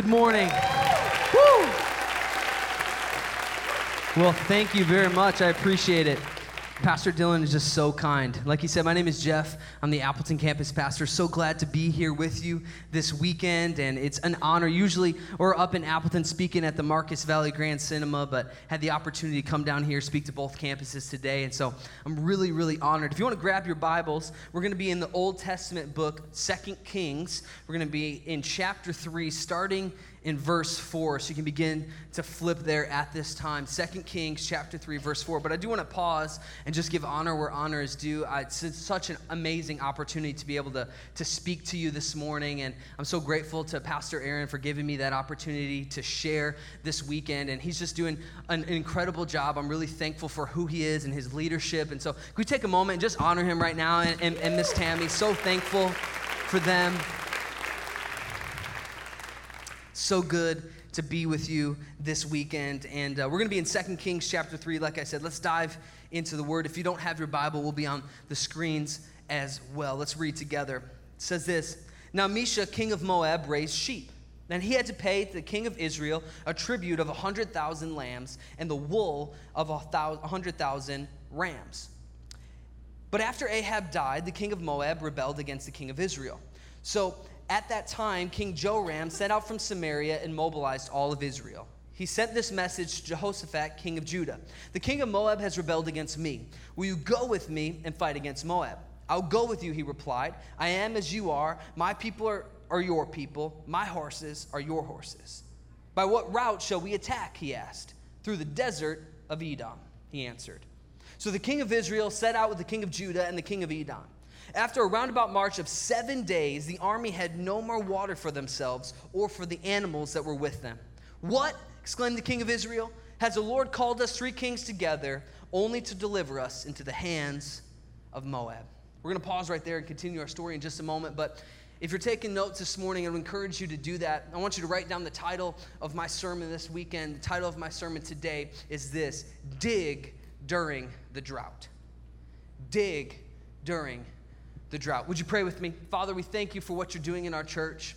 good morning. Woo! Well, thank you very much. I appreciate it. Pastor Dylan is just so kind. Like he said, my name is Jeff. I'm the Appleton campus pastor. So glad to be here with you this weekend, and it's an honor. Usually, we're up in Appleton speaking at the Marcus Valley Grand Cinema, but had the opportunity to come down here speak to both campuses today, and so I'm really, really honored. If you want to grab your Bibles, we're going to be in the Old Testament book, Second Kings. We're going to be in chapter three, starting in verse 4 so you can begin to flip there at this time. 2 kings chapter 3 verse 4 but i do want to pause and just give honor where honor is due. It's such an amazing opportunity to be able to, to speak to you this morning. And i'm so grateful to pastor aaron for giving me that opportunity to share this weekend. And he's just doing an, incredible job. I'm really thankful for who he is and his leadership. And so can we take a moment and just honor him right now and, and, and miss tammy? So thankful for them so good to be with you this weekend. And uh, we're going to be in 2 Kings chapter 3. Like I said, let's dive into the word. If you don't have your Bible, we'll be on the screens as well. Let's read together. It says this Now, Mesha, king of Moab, raised sheep. And he had to pay the king of Israel a tribute of a 100,000 lambs and the wool of a 100,000 rams. But after Ahab died, the king of Moab rebelled against the king of Israel. So at that time, King Joram set out from Samaria and mobilized all of Israel. He sent this message to Jehoshaphat, king of Judah The king of Moab has rebelled against me. Will you go with me and fight against Moab? I'll go with you, he replied. I am as you are. My people are, are your people. My horses are your horses. By what route shall we attack? He asked. Through the desert of Edom, he answered. So the king of Israel set out with the king of Judah and the king of Edom. After a roundabout march of seven days, the army had no more water for themselves or for the animals that were with them. What? exclaimed the king of Israel. Has the Lord called us three kings together only to deliver us into the hands of Moab? We're going to pause right there and continue our story in just a moment, but if you're taking notes this morning, I would encourage you to do that. I want you to write down the title of my sermon this weekend. The title of my sermon today is this Dig During the Drought. Dig During the drought. Would you pray with me? Father, we thank you for what you're doing in our church.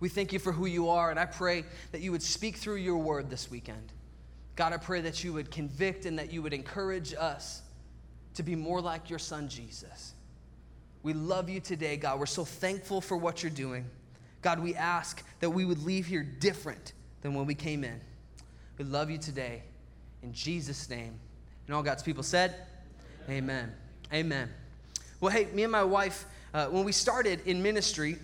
We thank you for who you are, and I pray that you would speak through your word this weekend. God, I pray that you would convict and that you would encourage us to be more like your son, Jesus. We love you today, God. We're so thankful for what you're doing. God, we ask that we would leave here different than when we came in. We love you today. In Jesus' name. And all God's people said, Amen. Amen. Well, hey, me and my wife, uh, when we started in ministry,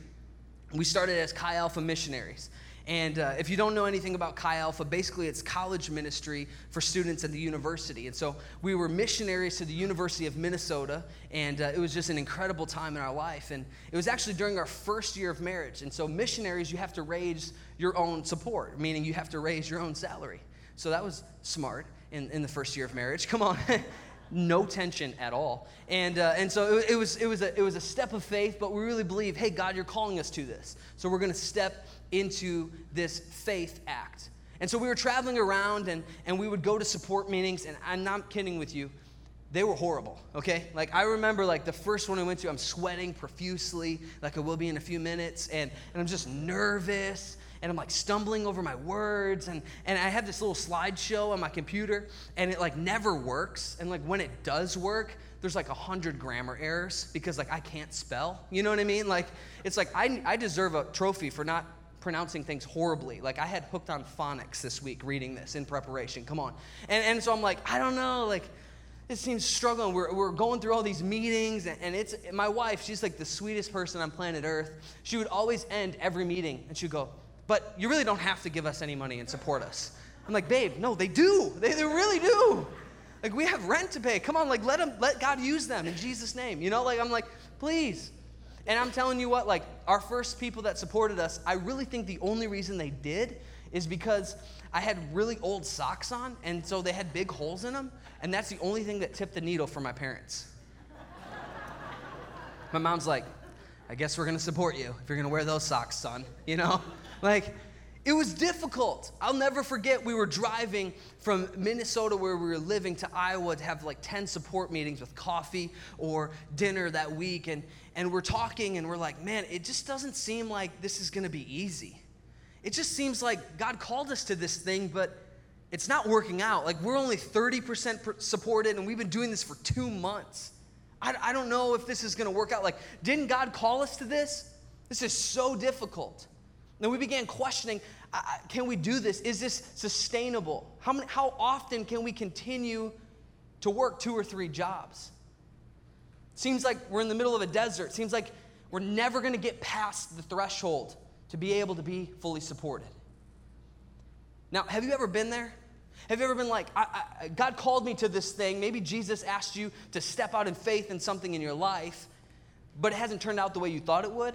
we started as Chi Alpha missionaries. And uh, if you don't know anything about Chi Alpha, basically it's college ministry for students at the university. And so we were missionaries to the University of Minnesota, and uh, it was just an incredible time in our life. And it was actually during our first year of marriage. And so, missionaries, you have to raise your own support, meaning you have to raise your own salary. So that was smart in, in the first year of marriage. Come on. no tension at all. And, uh, and so it, it, was, it, was a, it was a step of faith, but we really believe, hey, God, you're calling us to this. So we're going to step into this faith act. And so we were traveling around and, and we would go to support meetings, and I'm not kidding with you, they were horrible, okay? Like I remember like the first one I went to, I'm sweating profusely, like I will be in a few minutes, and, and I'm just nervous and I'm like stumbling over my words and, and I have this little slideshow on my computer and it like never works. And like when it does work, there's like a hundred grammar errors because like I can't spell. You know what I mean? Like it's like I, I deserve a trophy for not pronouncing things horribly. Like I had hooked on phonics this week reading this in preparation. Come on. And, and so I'm like, I don't know, like it seems struggling. We're, we're going through all these meetings, and, and it's my wife, she's like the sweetest person on planet Earth. She would always end every meeting and she'd go, but you really don't have to give us any money and support us. I'm like, babe, no, they do. They, they really do. Like we have rent to pay. Come on, like let them let God use them in Jesus' name. You know, like I'm like, please. And I'm telling you what, like our first people that supported us, I really think the only reason they did is because I had really old socks on, and so they had big holes in them, and that's the only thing that tipped the needle for my parents. my mom's like, I guess we're gonna support you if you're gonna wear those socks, son. You know? Like, it was difficult. I'll never forget, we were driving from Minnesota, where we were living, to Iowa to have like 10 support meetings with coffee or dinner that week. And, and we're talking, and we're like, man, it just doesn't seem like this is gonna be easy. It just seems like God called us to this thing, but it's not working out. Like, we're only 30% supported, and we've been doing this for two months. I, I don't know if this is gonna work out. Like, didn't God call us to this? This is so difficult. Then we began questioning uh, can we do this? Is this sustainable? How, many, how often can we continue to work two or three jobs? Seems like we're in the middle of a desert. Seems like we're never going to get past the threshold to be able to be fully supported. Now, have you ever been there? Have you ever been like, I, I, God called me to this thing? Maybe Jesus asked you to step out in faith in something in your life, but it hasn't turned out the way you thought it would?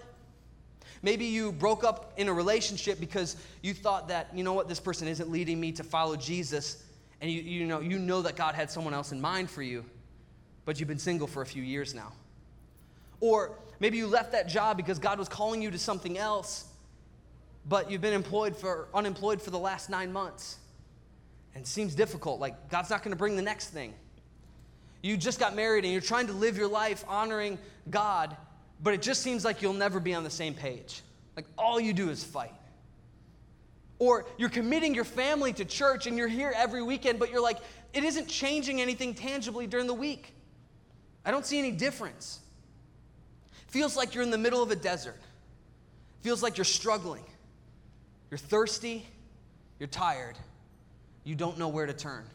Maybe you broke up in a relationship because you thought that, you know what, this person isn't leading me to follow Jesus, and you, you, know, you know that God had someone else in mind for you, but you've been single for a few years now. Or maybe you left that job because God was calling you to something else, but you've been employed for, unemployed for the last nine months. And seems difficult, like God's not gonna bring the next thing. You just got married and you're trying to live your life honoring God, but it just seems like you'll never be on the same page. Like all you do is fight. Or you're committing your family to church and you're here every weekend, but you're like, it isn't changing anything tangibly during the week. I don't see any difference. Feels like you're in the middle of a desert. Feels like you're struggling. You're thirsty. You're tired. You don't know where to turn.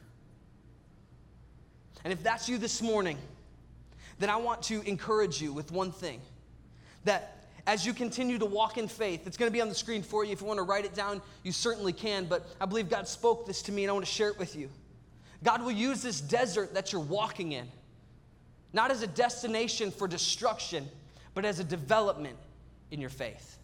And if that's you this morning, then I want to encourage you with one thing that as you continue to walk in faith, it's going to be on the screen for you. If you want to write it down, you certainly can. But I believe God spoke this to me and I want to share it with you. God will use this desert that you're walking in, not as a destination for destruction, but as a development in your faith.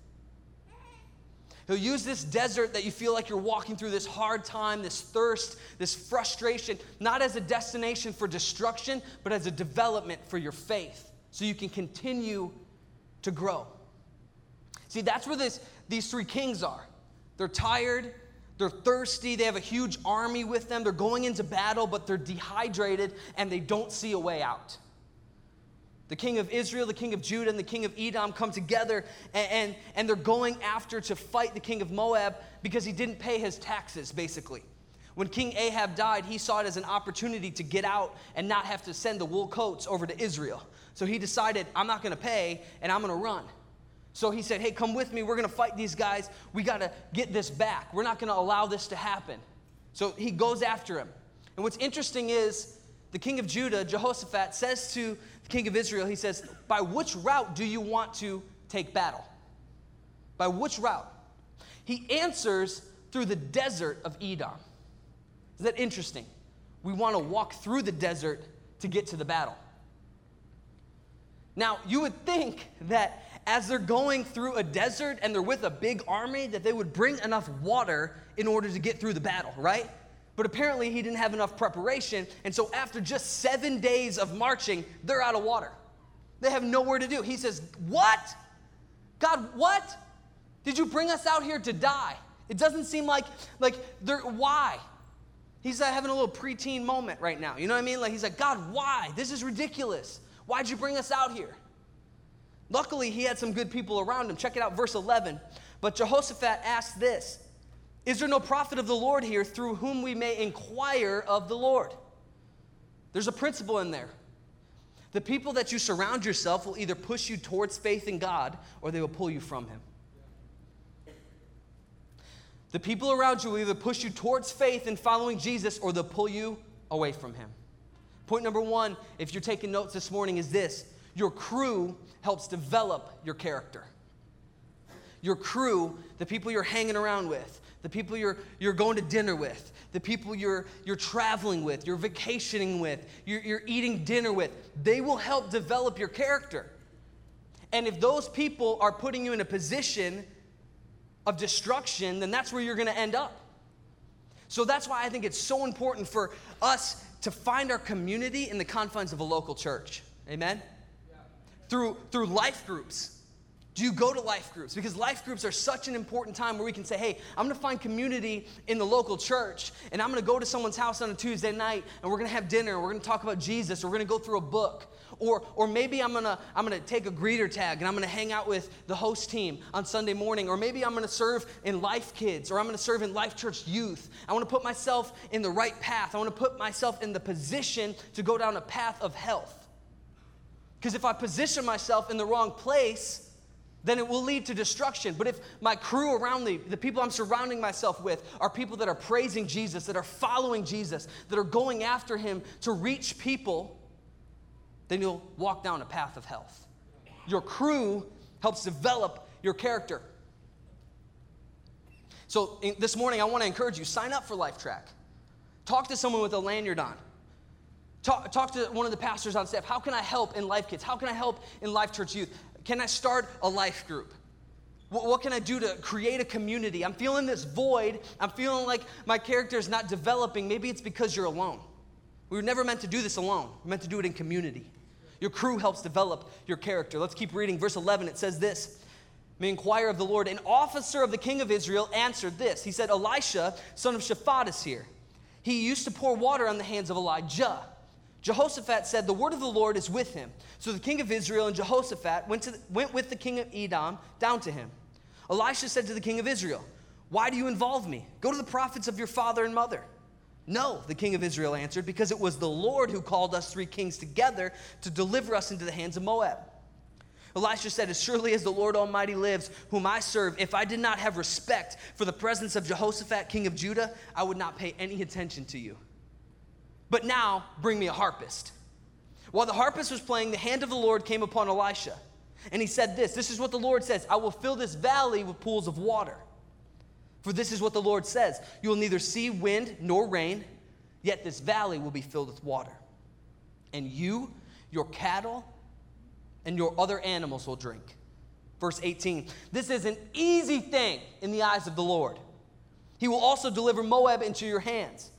He'll use this desert that you feel like you're walking through this hard time, this thirst, this frustration, not as a destination for destruction, but as a development for your faith so you can continue to grow. See, that's where this, these three kings are. They're tired, they're thirsty, they have a huge army with them, they're going into battle, but they're dehydrated and they don't see a way out. The king of Israel, the king of Judah, and the king of Edom come together and, and, and, they're going after to fight the king of Moab because he didn't pay his taxes, basically. When King Ahab died, he saw it as an opportunity to get out and not have to send the wool coats over to Israel. So he decided, I'm not gonna pay and I'm gonna run. So he said, Hey, come with me. We're gonna fight these guys. We gotta get this back. We're not gonna allow this to happen. So he goes after him. And what's interesting is the king of Judah, Jehoshaphat, says to the king of Israel, he says, By which route do you want to take battle? By which route? He answers through the desert of Edom. Is that interesting? We want to walk through the desert to get to the battle. Now, you would think that as they're going through a desert and they're with a big army, that they would bring enough water in order to get through the battle, right? But apparently, he didn't have enough preparation. And so, after just seven days of marching, they're out of water. They have nowhere to do. He says, What? God, what? Did you bring us out here to die? It doesn't seem like, like, why? He's uh, having a little preteen moment right now. You know what I mean? Like, he's like, God, why? This is ridiculous. Why'd you bring us out here? Luckily, he had some good people around him. Check it out, verse 11. But Jehoshaphat asked this Is there no prophet of the Lord here through whom we may inquire of the Lord? There's a principle in there. The people that you surround yourself will either push you towards faith in God or they will pull you from Him. The people around you will either push you towards faith in following Jesus or they'll pull you away from Him. Point number one, if you're taking notes this morning, is this your crew helps develop your character. Your crew, the people you're hanging around with, the people you're, you're going to dinner with, the people you're, you're traveling with, you're vacationing with, you're, you're eating dinner with, they will help develop your character. And if those people are putting you in a position of destruction, then that's where you're going to end up. So that's why I think it's so important for us to find our community in the confines of a local church. Amen? Yeah. Through, through life groups. Do you go to life groups? Because life groups are such an important time where we can say, hey, I'm gonna find community in the local church, and I'm gonna go to someone's house on a Tuesday night, and we're gonna have dinner, and we're gonna talk about Jesus, we're gonna go through a book. Or, or maybe I'm gonna, I'm gonna take a greeter tag and I'm gonna hang out with the host team on Sunday morning. Or maybe I'm gonna serve in Life Kids, or I'm gonna serve in Life Church Youth. I wanna put myself in the right path. I wanna put myself in the position to go down a path of health. Because if I position myself in the wrong place, then it will lead to destruction. But if my crew around me, the people I'm surrounding myself with, are people that are praising Jesus, that are following Jesus, that are going after him to reach people, then you'll walk down a path of health. Your crew helps develop your character. So in, this morning, I want to encourage you sign up for Life Track. Talk to someone with a lanyard on. Talk, talk to one of the pastors on staff. How can I help in Life Kids? How can I help in Life Church Youth? Can I start a life group? What, what can I do to create a community? I'm feeling this void. I'm feeling like my character is not developing. Maybe it's because you're alone. We were never meant to do this alone, we're meant to do it in community. Your crew helps develop your character. Let's keep reading. Verse 11, it says this. May inquire of the Lord. An officer of the king of Israel answered this. He said, Elisha, son of Shaphat, is here. He used to pour water on the hands of Elijah. Jehoshaphat said, The word of the Lord is with him. So the king of Israel and Jehoshaphat went, to, went with the king of Edom down to him. Elisha said to the king of Israel, Why do you involve me? Go to the prophets of your father and mother. No, the king of Israel answered, because it was the Lord who called us three kings together to deliver us into the hands of Moab. Elisha said, As surely as the Lord Almighty lives, whom I serve, if I did not have respect for the presence of Jehoshaphat, king of Judah, I would not pay any attention to you. But now bring me a harpist. While the harpist was playing, the hand of the Lord came upon Elisha. And he said, This, this is what the Lord says I will fill this valley with pools of water. For this is what the Lord says You will neither see wind nor rain, yet this valley will be filled with water. And you, your cattle, and your other animals will drink. Verse 18 This is an easy thing in the eyes of the Lord. He will also deliver Moab into your hands.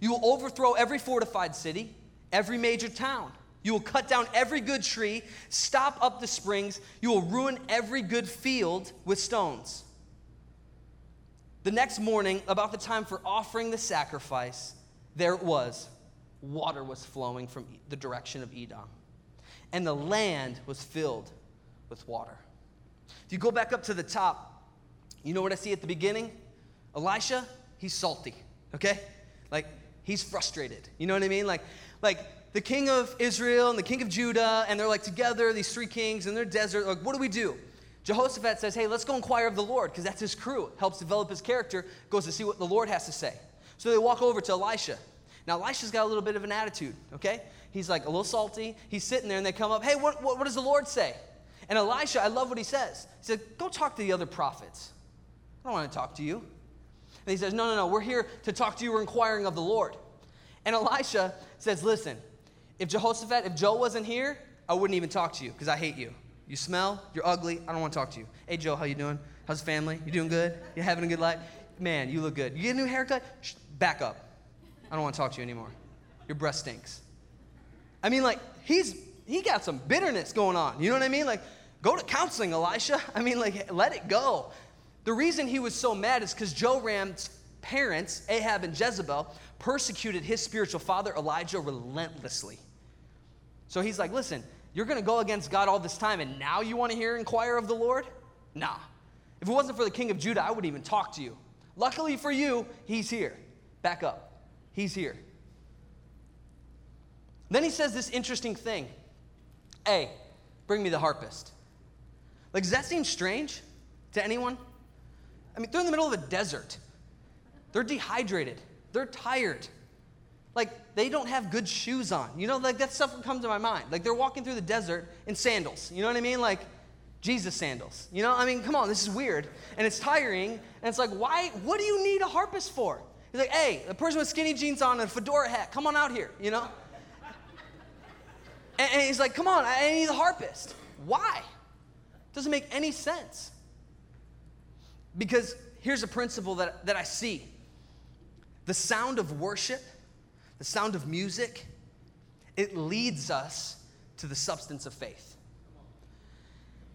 You will overthrow every fortified city, every major town. You will cut down every good tree, stop up the springs. You will ruin every good field with stones. The next morning, about the time for offering the sacrifice, there it was. Water was flowing from the direction of Edom, and the land was filled with water. If you go back up to the top, you know what I see at the beginning? Elisha, he's salty, okay? Like, he's frustrated. You know what I mean? Like, like the king of Israel and the king of Judah, and they're like together, these three kings in their desert. Like, what do we do? Jehoshaphat says, Hey, let's go inquire of the Lord, because that's his crew. Helps develop his character, goes to see what the Lord has to say. So they walk over to Elisha. Now, Elisha's got a little bit of an attitude, okay? He's like a little salty. He's sitting there, and they come up, Hey, what, what, what does the Lord say? And Elisha, I love what he says. He said, Go talk to the other prophets. I don't want to talk to you. And he says, No, no, no, we're here to talk to you. We're inquiring of the Lord. And Elisha says, Listen, if Jehoshaphat, if Joe wasn't here, I wouldn't even talk to you because I hate you. You smell, you're ugly, I don't want to talk to you. Hey, Joe, how you doing? How's family? You doing good? You having a good life? Man, you look good. You get a new haircut? Shh, back up. I don't want to talk to you anymore. Your breath stinks. I mean, like, he's he got some bitterness going on. You know what I mean? Like, go to counseling, Elisha. I mean, like, let it go. The reason he was so mad is because Joram's parents, Ahab and Jezebel, persecuted his spiritual father, Elijah, relentlessly. So he's like, listen, you're going to go against God all this time, and now you want to hear inquire of the Lord? Nah. If it wasn't for the king of Judah, I wouldn't even talk to you. Luckily for you, he's here. Back up. He's here. Then he says this interesting thing A, bring me the harpist. Like, does that seem strange to anyone? I mean, they're in the middle of a desert. They're dehydrated. They're tired. Like, they don't have good shoes on. You know, like that stuff would come to my mind. Like, they're walking through the desert in sandals. You know what I mean? Like, Jesus sandals. You know, I mean, come on, this is weird. And it's tiring. And it's like, why, what do you need a harpist for? He's like, hey, the person with skinny jeans on and a fedora hat, come on out here, you know? And, and he's like, come on, I need the harpist. Why? Doesn't make any sense. Because here's a principle that, that I see the sound of worship, the sound of music, it leads us to the substance of faith.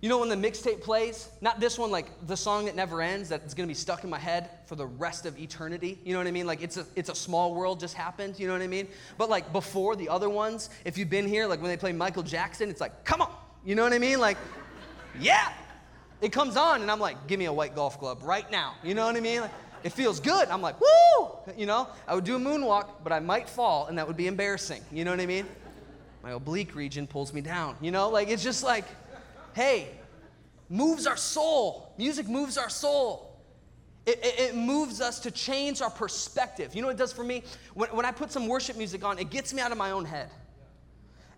You know when the mixtape plays, not this one, like the song that never ends, that's gonna be stuck in my head for the rest of eternity. You know what I mean? Like it's a it's a small world just happened. You know what I mean? But like before the other ones, if you've been here, like when they play Michael Jackson, it's like, come on. You know what I mean? Like, yeah. It comes on, and I'm like, give me a white golf club right now. You know what I mean? Like, it feels good. I'm like, woo! You know, I would do a moonwalk, but I might fall, and that would be embarrassing. You know what I mean? My oblique region pulls me down. You know, like it's just like, hey, moves our soul. Music moves our soul. It, it, it moves us to change our perspective. You know what it does for me? When, when I put some worship music on, it gets me out of my own head.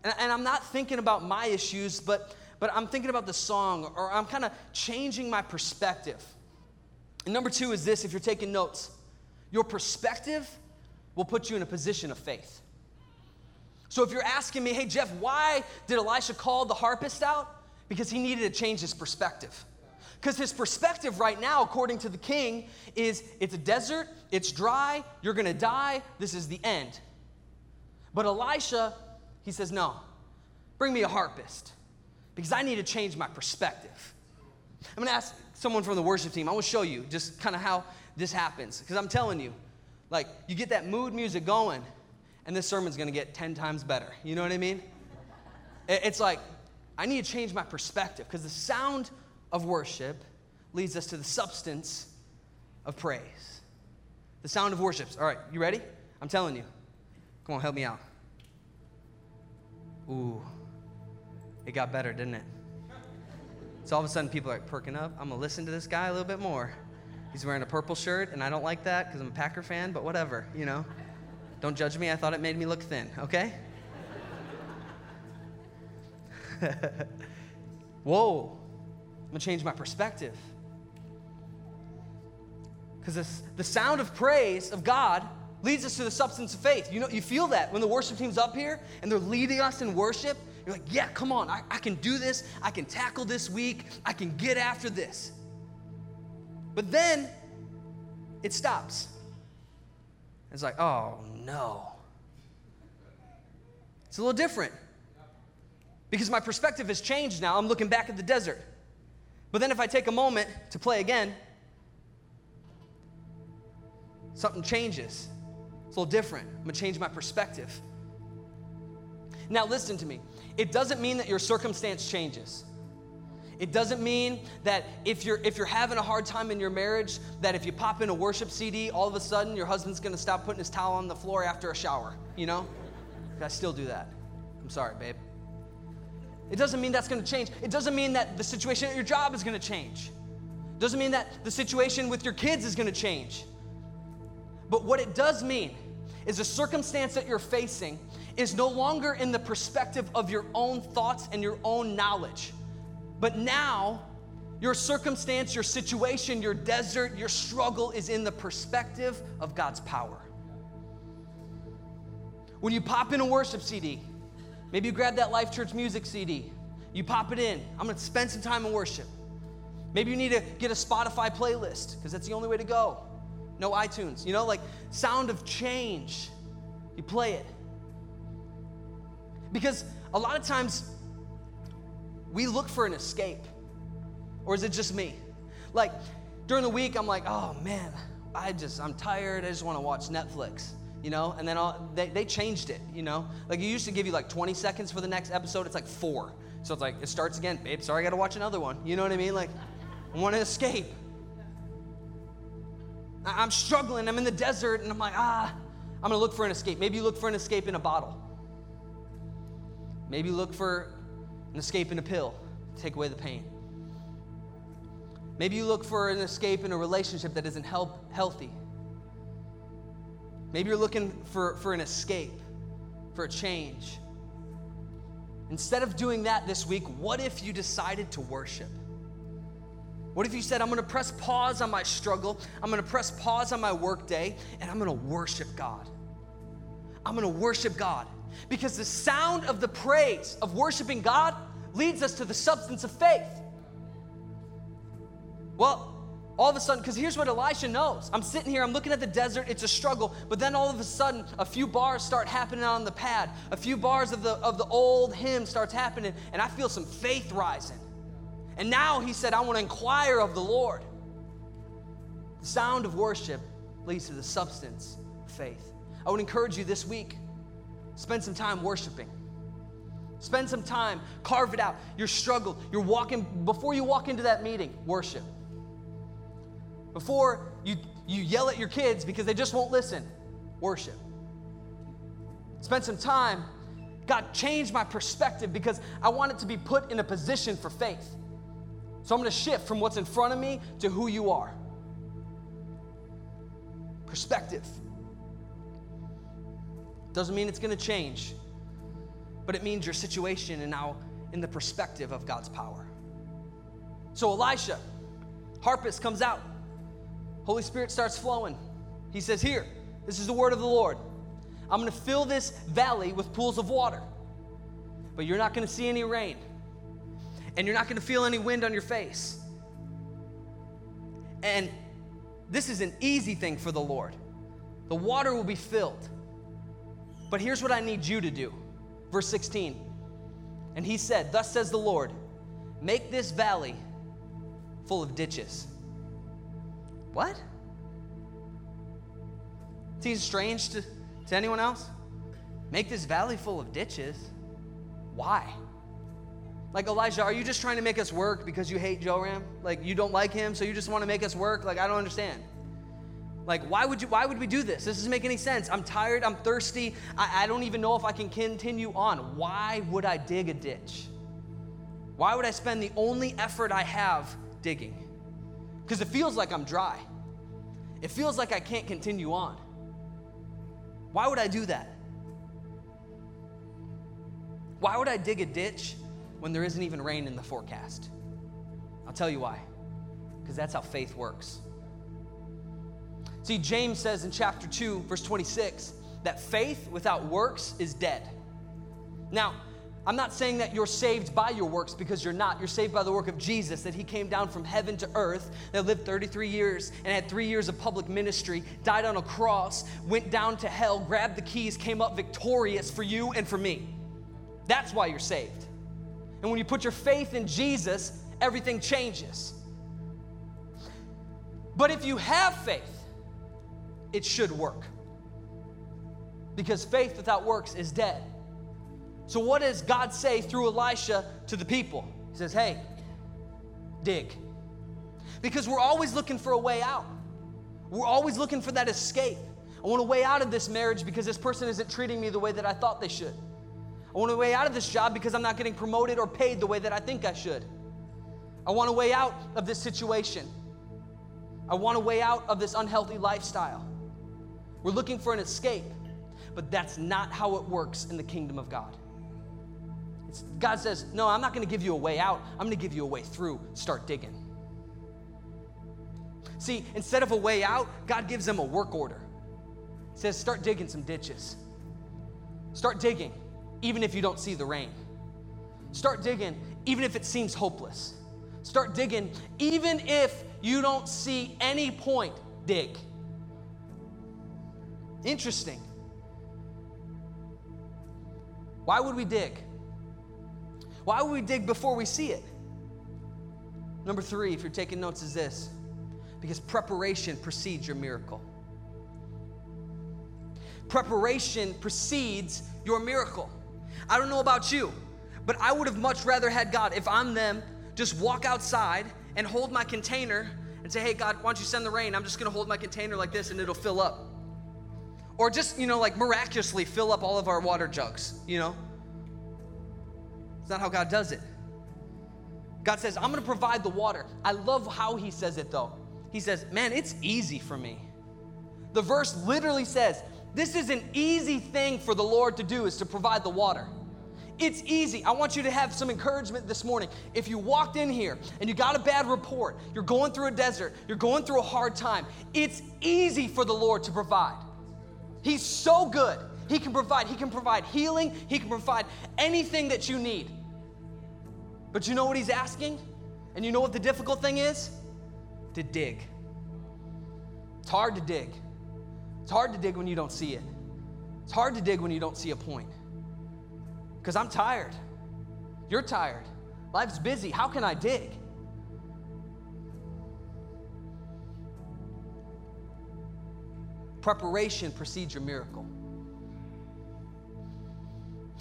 And, and I'm not thinking about my issues, but, but I'm thinking about the song, or I'm kind of changing my perspective. And number two is this if you're taking notes, your perspective will put you in a position of faith. So if you're asking me, hey, Jeff, why did Elisha call the harpist out? Because he needed to change his perspective. Because his perspective right now, according to the king, is it's a desert, it's dry, you're gonna die, this is the end. But Elisha, he says, no, bring me a harpist because I need to change my perspective. I'm gonna ask someone from the worship team, I wanna show you just kind of how this happens. Because I'm telling you, like, you get that mood music going, and this sermon's gonna get 10 times better. You know what I mean? It's like, I need to change my perspective because the sound of worship leads us to the substance of praise. The sound of worship. All right, you ready? I'm telling you. Come on, help me out. Ooh, it got better, didn't it? So all of a sudden, people are perking up. I'm gonna listen to this guy a little bit more. He's wearing a purple shirt, and I don't like that because I'm a Packer fan, but whatever, you know. Don't judge me. I thought it made me look thin, okay? Whoa, I'm gonna change my perspective. Because the sound of praise of God leads us to the substance of faith. You know, you feel that when the worship team's up here and they're leading us in worship. You're like, yeah, come on, I, I can do this. I can tackle this week. I can get after this. But then it stops. It's like, oh no. It's a little different because my perspective has changed now. I'm looking back at the desert. But then if I take a moment to play again, something changes. It's a little different. I'm gonna change my perspective. Now, listen to me. It doesn't mean that your circumstance changes. It doesn't mean that if you're if you're having a hard time in your marriage, that if you pop in a worship CD, all of a sudden your husband's gonna stop putting his towel on the floor after a shower. You know? I still do that. I'm sorry, babe. It doesn't mean that's gonna change. It doesn't mean that the situation at your job is gonna change. It doesn't mean that the situation with your kids is gonna change. But what it does mean is the circumstance that you're facing is no longer in the perspective of your own thoughts and your own knowledge. But now, your circumstance, your situation, your desert, your struggle is in the perspective of God's power. When you pop in a worship CD, maybe you grab that Life Church music CD, you pop it in. I'm gonna spend some time in worship. Maybe you need to get a Spotify playlist because that's the only way to go. No iTunes, you know, like sound of change. You play it. Because a lot of times we look for an escape. Or is it just me? Like during the week, I'm like, oh man, I just, I'm tired. I just want to watch Netflix, you know? And then all, they, they changed it, you know? Like it used to give you like 20 seconds for the next episode, it's like four. So it's like, it starts again. Babe, sorry, I got to watch another one. You know what I mean? Like, I want to escape. I'm struggling. I'm in the desert, and I'm like, ah, I'm gonna look for an escape. Maybe you look for an escape in a bottle. Maybe look for an escape in a pill to take away the pain. Maybe you look for an escape in a relationship that isn't help, healthy. Maybe you're looking for, for an escape, for a change. Instead of doing that this week, what if you decided to worship? What if you said, I'm gonna press pause on my struggle, I'm gonna press pause on my workday, and I'm gonna worship God? I'm gonna worship God. Because the sound of the praise of worshiping God leads us to the substance of faith. Well, all of a sudden, because here's what Elisha knows. I'm sitting here, I'm looking at the desert, it's a struggle, but then all of a sudden, a few bars start happening on the pad. A few bars of the of the old hymn starts happening, and I feel some faith rising. And now he said, I want to inquire of the Lord. The sound of worship leads to the substance of faith. I would encourage you this week, spend some time worshiping. Spend some time, carve it out. Your struggle, you're walking, before you walk into that meeting, worship. Before you, you yell at your kids because they just won't listen, worship. Spend some time, God, change my perspective because I want it to be put in a position for faith. So I'm going to shift from what's in front of me to who you are. Perspective. Doesn't mean it's going to change, but it means your situation and now in the perspective of God's power. So Elisha, harpist comes out. Holy Spirit starts flowing. He says, Here, this is the word of the Lord. I'm going to fill this valley with pools of water, but you're not going to see any rain, and you're not going to feel any wind on your face. And this is an easy thing for the Lord. The water will be filled. But here's what I need you to do. Verse 16. And he said, Thus says the Lord, make this valley full of ditches. What? Seems strange to, to anyone else? Make this valley full of ditches. Why? Like Elijah, are you just trying to make us work because you hate Joram? Like you don't like him, so you just want to make us work? Like I don't understand. Like, why would you why would we do this? This doesn't make any sense. I'm tired, I'm thirsty, I, I don't even know if I can continue on. Why would I dig a ditch? Why would I spend the only effort I have digging? Because it feels like I'm dry. It feels like I can't continue on. Why would I do that? Why would I dig a ditch when there isn't even rain in the forecast? I'll tell you why. Because that's how faith works. See, James says in chapter 2, verse 26, that faith without works is dead. Now, I'm not saying that you're saved by your works because you're not. You're saved by the work of Jesus, that He came down from heaven to earth, that lived 33 years and had three years of public ministry, died on a cross, went down to hell, grabbed the keys, came up victorious for you and for me. That's why you're saved. And when you put your faith in Jesus, everything changes. But if you have faith, it should work. Because faith without works is dead. So, what does God say through Elisha to the people? He says, Hey, dig. Because we're always looking for a way out. We're always looking for that escape. I want a way out of this marriage because this person isn't treating me the way that I thought they should. I want a way out of this job because I'm not getting promoted or paid the way that I think I should. I want a way out of this situation. I want a way out of this unhealthy lifestyle. We're looking for an escape, but that's not how it works in the kingdom of God. It's, God says, No, I'm not going to give you a way out, I'm going to give you a way through. Start digging. See, instead of a way out, God gives them a work order. He says, Start digging some ditches. Start digging, even if you don't see the rain. Start digging, even if it seems hopeless. Start digging, even if you don't see any point, dig. Interesting. Why would we dig? Why would we dig before we see it? Number three, if you're taking notes, is this because preparation precedes your miracle. Preparation precedes your miracle. I don't know about you, but I would have much rather had God, if I'm them, just walk outside and hold my container and say, hey, God, why don't you send the rain? I'm just gonna hold my container like this and it'll fill up. Or just, you know, like miraculously fill up all of our water jugs, you know? It's not how God does it. God says, I'm gonna provide the water. I love how He says it though. He says, Man, it's easy for me. The verse literally says, This is an easy thing for the Lord to do, is to provide the water. It's easy. I want you to have some encouragement this morning. If you walked in here and you got a bad report, you're going through a desert, you're going through a hard time, it's easy for the Lord to provide. He's so good. He can provide. He can provide healing. He can provide anything that you need. But you know what he's asking? And you know what the difficult thing is? To dig. It's hard to dig. It's hard to dig when you don't see it. It's hard to dig when you don't see a point. Because I'm tired. You're tired. Life's busy. How can I dig? Preparation precedes your miracle.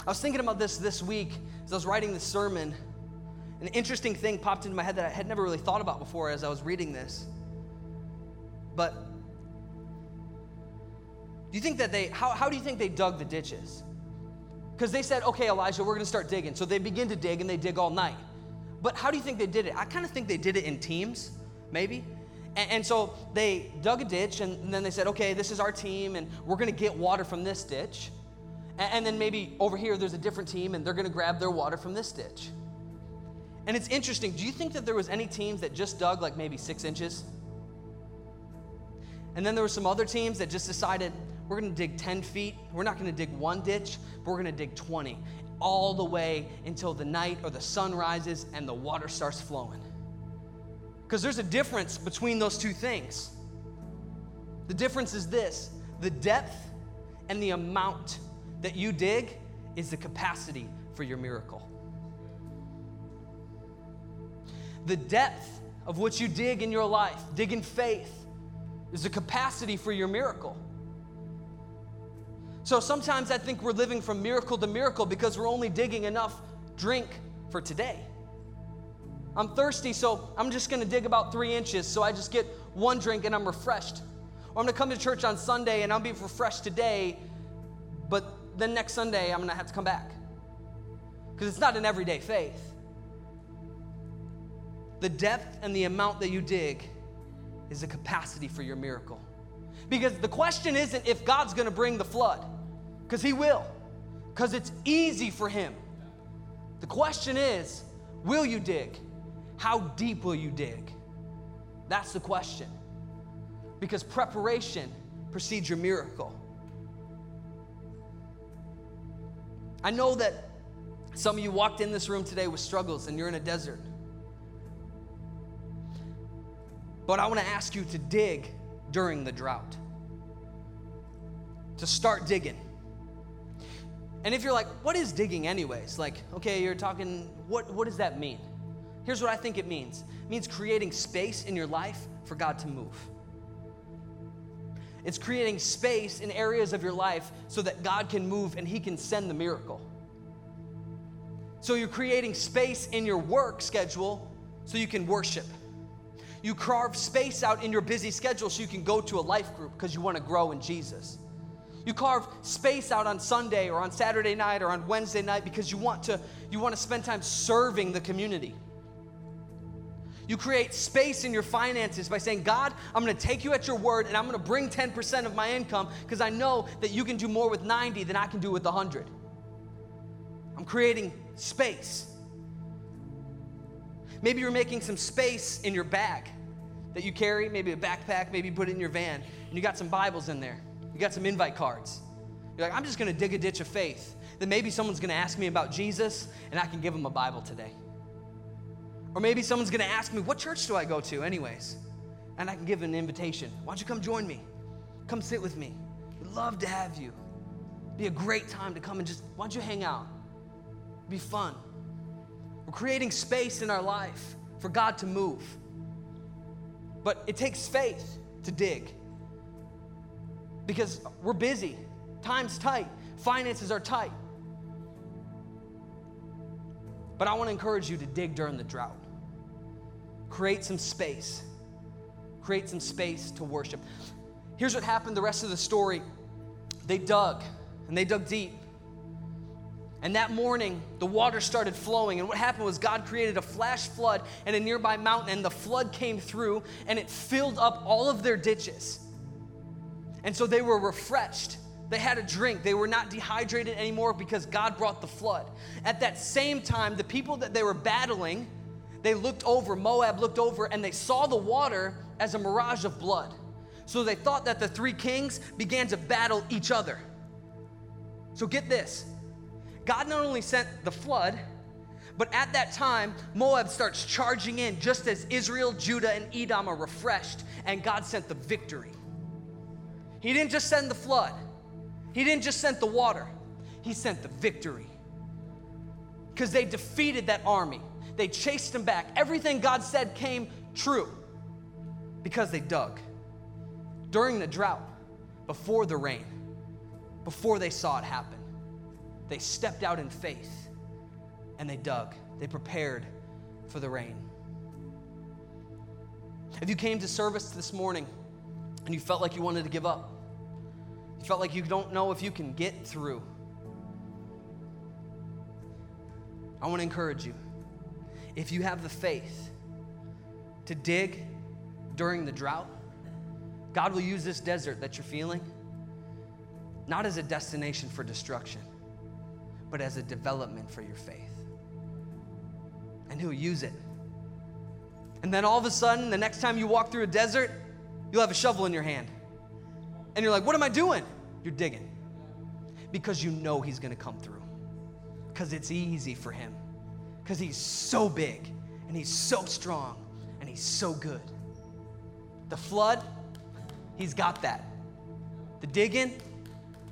I was thinking about this this week as I was writing the sermon. An interesting thing popped into my head that I had never really thought about before as I was reading this. But do you think that they, how, how do you think they dug the ditches? Because they said, okay, Elijah, we're going to start digging. So they begin to dig and they dig all night. But how do you think they did it? I kind of think they did it in teams, maybe. And, and so they dug a ditch and then they said, okay, this is our team and we're going to get water from this ditch. And, and then maybe over here there's a different team and they're going to grab their water from this ditch. And it's interesting. Do you think that there was any teams that just dug like maybe six inches? And then there were some other teams that just decided we're going to dig 10 feet. We're not going to dig one ditch, but we're going to dig 20 all the way until the night or the sun rises and the water starts flowing. Because there's a difference between those two things. The difference is this the depth and the amount that you dig is the capacity for your miracle. The depth of what you dig in your life, dig in faith, is the capacity for your miracle. So sometimes I think we're living from miracle to miracle because we're only digging enough drink for today. I'm thirsty, so I'm just gonna dig about three inches so I just get one drink and I'm refreshed. Or I'm gonna come to church on Sunday and I'll be refreshed today, but then next Sunday I'm gonna have to come back. Because it's not an everyday faith. The depth and the amount that you dig is the capacity for your miracle. Because the question isn't if God's gonna bring the flood because He will, because it's easy for Him. The question is, will you dig? How deep will you dig? That's the question. Because preparation precedes your miracle. I know that some of you walked in this room today with struggles and you're in a desert. But I want to ask you to dig during the drought, to start digging. And if you're like, what is digging, anyways? Like, okay, you're talking, what, what does that mean? Here's what I think it means it means creating space in your life for God to move. It's creating space in areas of your life so that God can move and He can send the miracle. So you're creating space in your work schedule so you can worship. You carve space out in your busy schedule so you can go to a life group because you want to grow in Jesus. You carve space out on Sunday or on Saturday night or on Wednesday night because you want to you want to spend time serving the community. You create space in your finances by saying, God, I'm to take you at your word and I'm to bring 10% of my income because I know that you can do more with 90 than I can do with 100. I'm creating space. Maybe you're making some space in your bag that you carry, maybe a backpack, maybe put it in your van, and you got some Bibles in there. You got some invite cards. You're like, I'm just to dig a ditch of faith. Then maybe someone's to ask me about Jesus, and I can give them a Bible today. Or maybe someone's going to ask me, What church do I go to, anyways? And I can give an invitation. Why don't you come join me? Come sit with me. We'd love to have you. Be a great time to come and just, why don't you hang out? Be fun. We're creating space in our life for God to move. But it takes faith to dig because we're busy, time's tight, finances are tight. But I want to encourage you to dig during the drought. Create some space. Create some space to worship. Here's what happened the rest of the story. They dug, and they dug deep. And that morning, the water started flowing. And what happened was God created a flash flood in a nearby mountain, and the flood came through and it filled up all of their ditches. And so they were refreshed. They had a drink. They were not dehydrated anymore because God brought the flood. At that same time, the people that they were battling, they looked over, Moab looked over, and they saw the water as a mirage of blood. So they thought that the three kings began to battle each other. So get this God not only sent the flood, but at that time, Moab starts charging in just as Israel, Judah, and Edom are refreshed, and God sent the victory. He didn't just send the flood, He didn't just send the water, He sent the victory. Because they defeated that army, they chased them back. Everything God said came true because they dug. During the drought, before the rain, before they saw it happen. They stepped out in faith and they dug. They prepared for the rain. If you came to service this morning and you felt like you wanted to give up, you felt like you don't know if you can get through, I want to encourage you. If you have the faith to dig during the drought, God will use this desert that you're feeling not as a destination for destruction, but as a development for your faith. And He'll use it. And then all of a sudden, the next time you walk through a desert, you'll have a shovel in your hand. And you're like, what am I doing? You're digging. Because you know He's gonna come through. Because it's easy for Him. Because He's so big and He's so strong and He's so good. The flood, He's got that. The digging,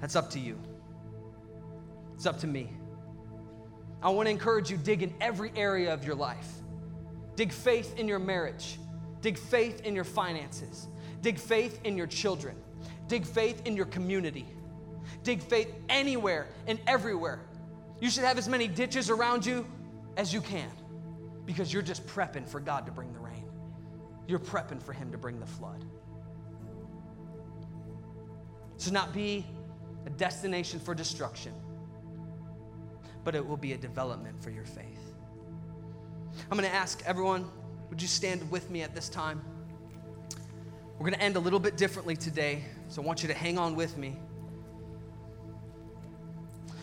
that's up to you. It's up to me. I want to encourage you dig in every area of your life. Dig faith in your marriage. Dig faith in your finances. Dig faith in your children. Dig faith in your community. Dig faith anywhere and everywhere. You should have as many ditches around you as you can because you're just prepping for God to bring the rain. You're prepping for Him to bring the flood. To not be a destination for destruction, but it will be a development for your faith. I'm going to ask everyone, would you stand with me at this time? We're going to end a little bit differently today, so I want you to hang on with me.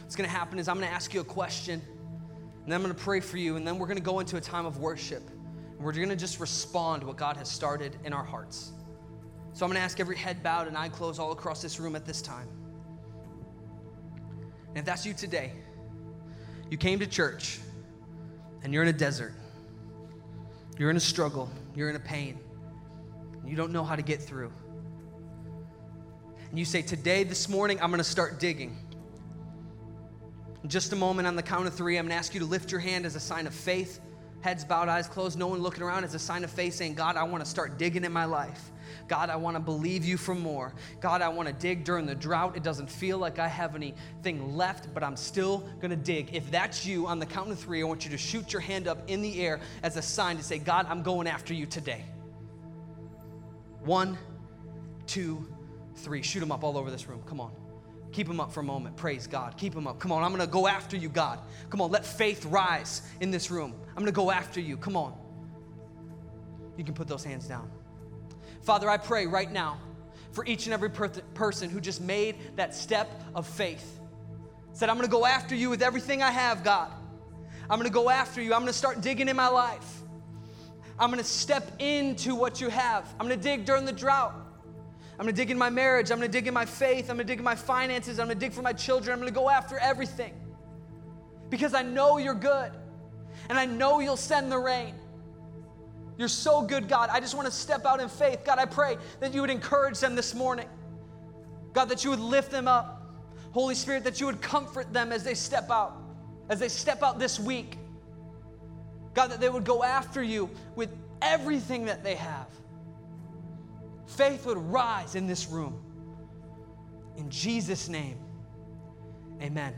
What's going to happen is I'm going to ask you a question, and then I'm going to pray for you, and then we're going to go into a time of worship. And we're going to just respond to what God has started in our hearts. So I'm going to ask every head bowed and eye closed all across this room at this time. And if that's you today, you came to church and you're in a desert, you're in a struggle, you're in a pain, you don't know how to get through. And you say, Today, this morning, I'm gonna start digging. In just a moment, on the count of three, I'm gonna ask you to lift your hand as a sign of faith. Heads bowed, eyes closed, no one looking around as a sign of faith, saying, God, I wanna start digging in my life. God, I want to believe you for more. God, I want to dig during the drought. It doesn't feel like I have anything left, but I'm still going to dig. If that's you, on the count of three, I want you to shoot your hand up in the air as a sign to say, God, I'm going after you today. One, two, three. Shoot them up all over this room. Come on. Keep them up for a moment. Praise God. Keep them up. Come on. I'm going to go after you, God. Come on. Let faith rise in this room. I'm going to go after you. Come on. You can put those hands down. Father, I pray right now for each and every per- person who just made that step of faith. Said, I'm gonna go after you with everything I have, God. I'm gonna go after you. I'm gonna start digging in my life. I'm gonna step into what you have. I'm gonna dig during the drought. I'm gonna dig in my marriage. I'm gonna dig in my faith. I'm gonna dig in my finances. I'm gonna dig for my children. I'm gonna go after everything because I know you're good and I know you'll send the rain. You're so good, God. I just want to step out in faith. God, I pray that you would encourage them this morning. God, that you would lift them up. Holy Spirit, that you would comfort them as they step out, as they step out this week. God, that they would go after you with everything that they have. Faith would rise in this room. In Jesus' name, amen.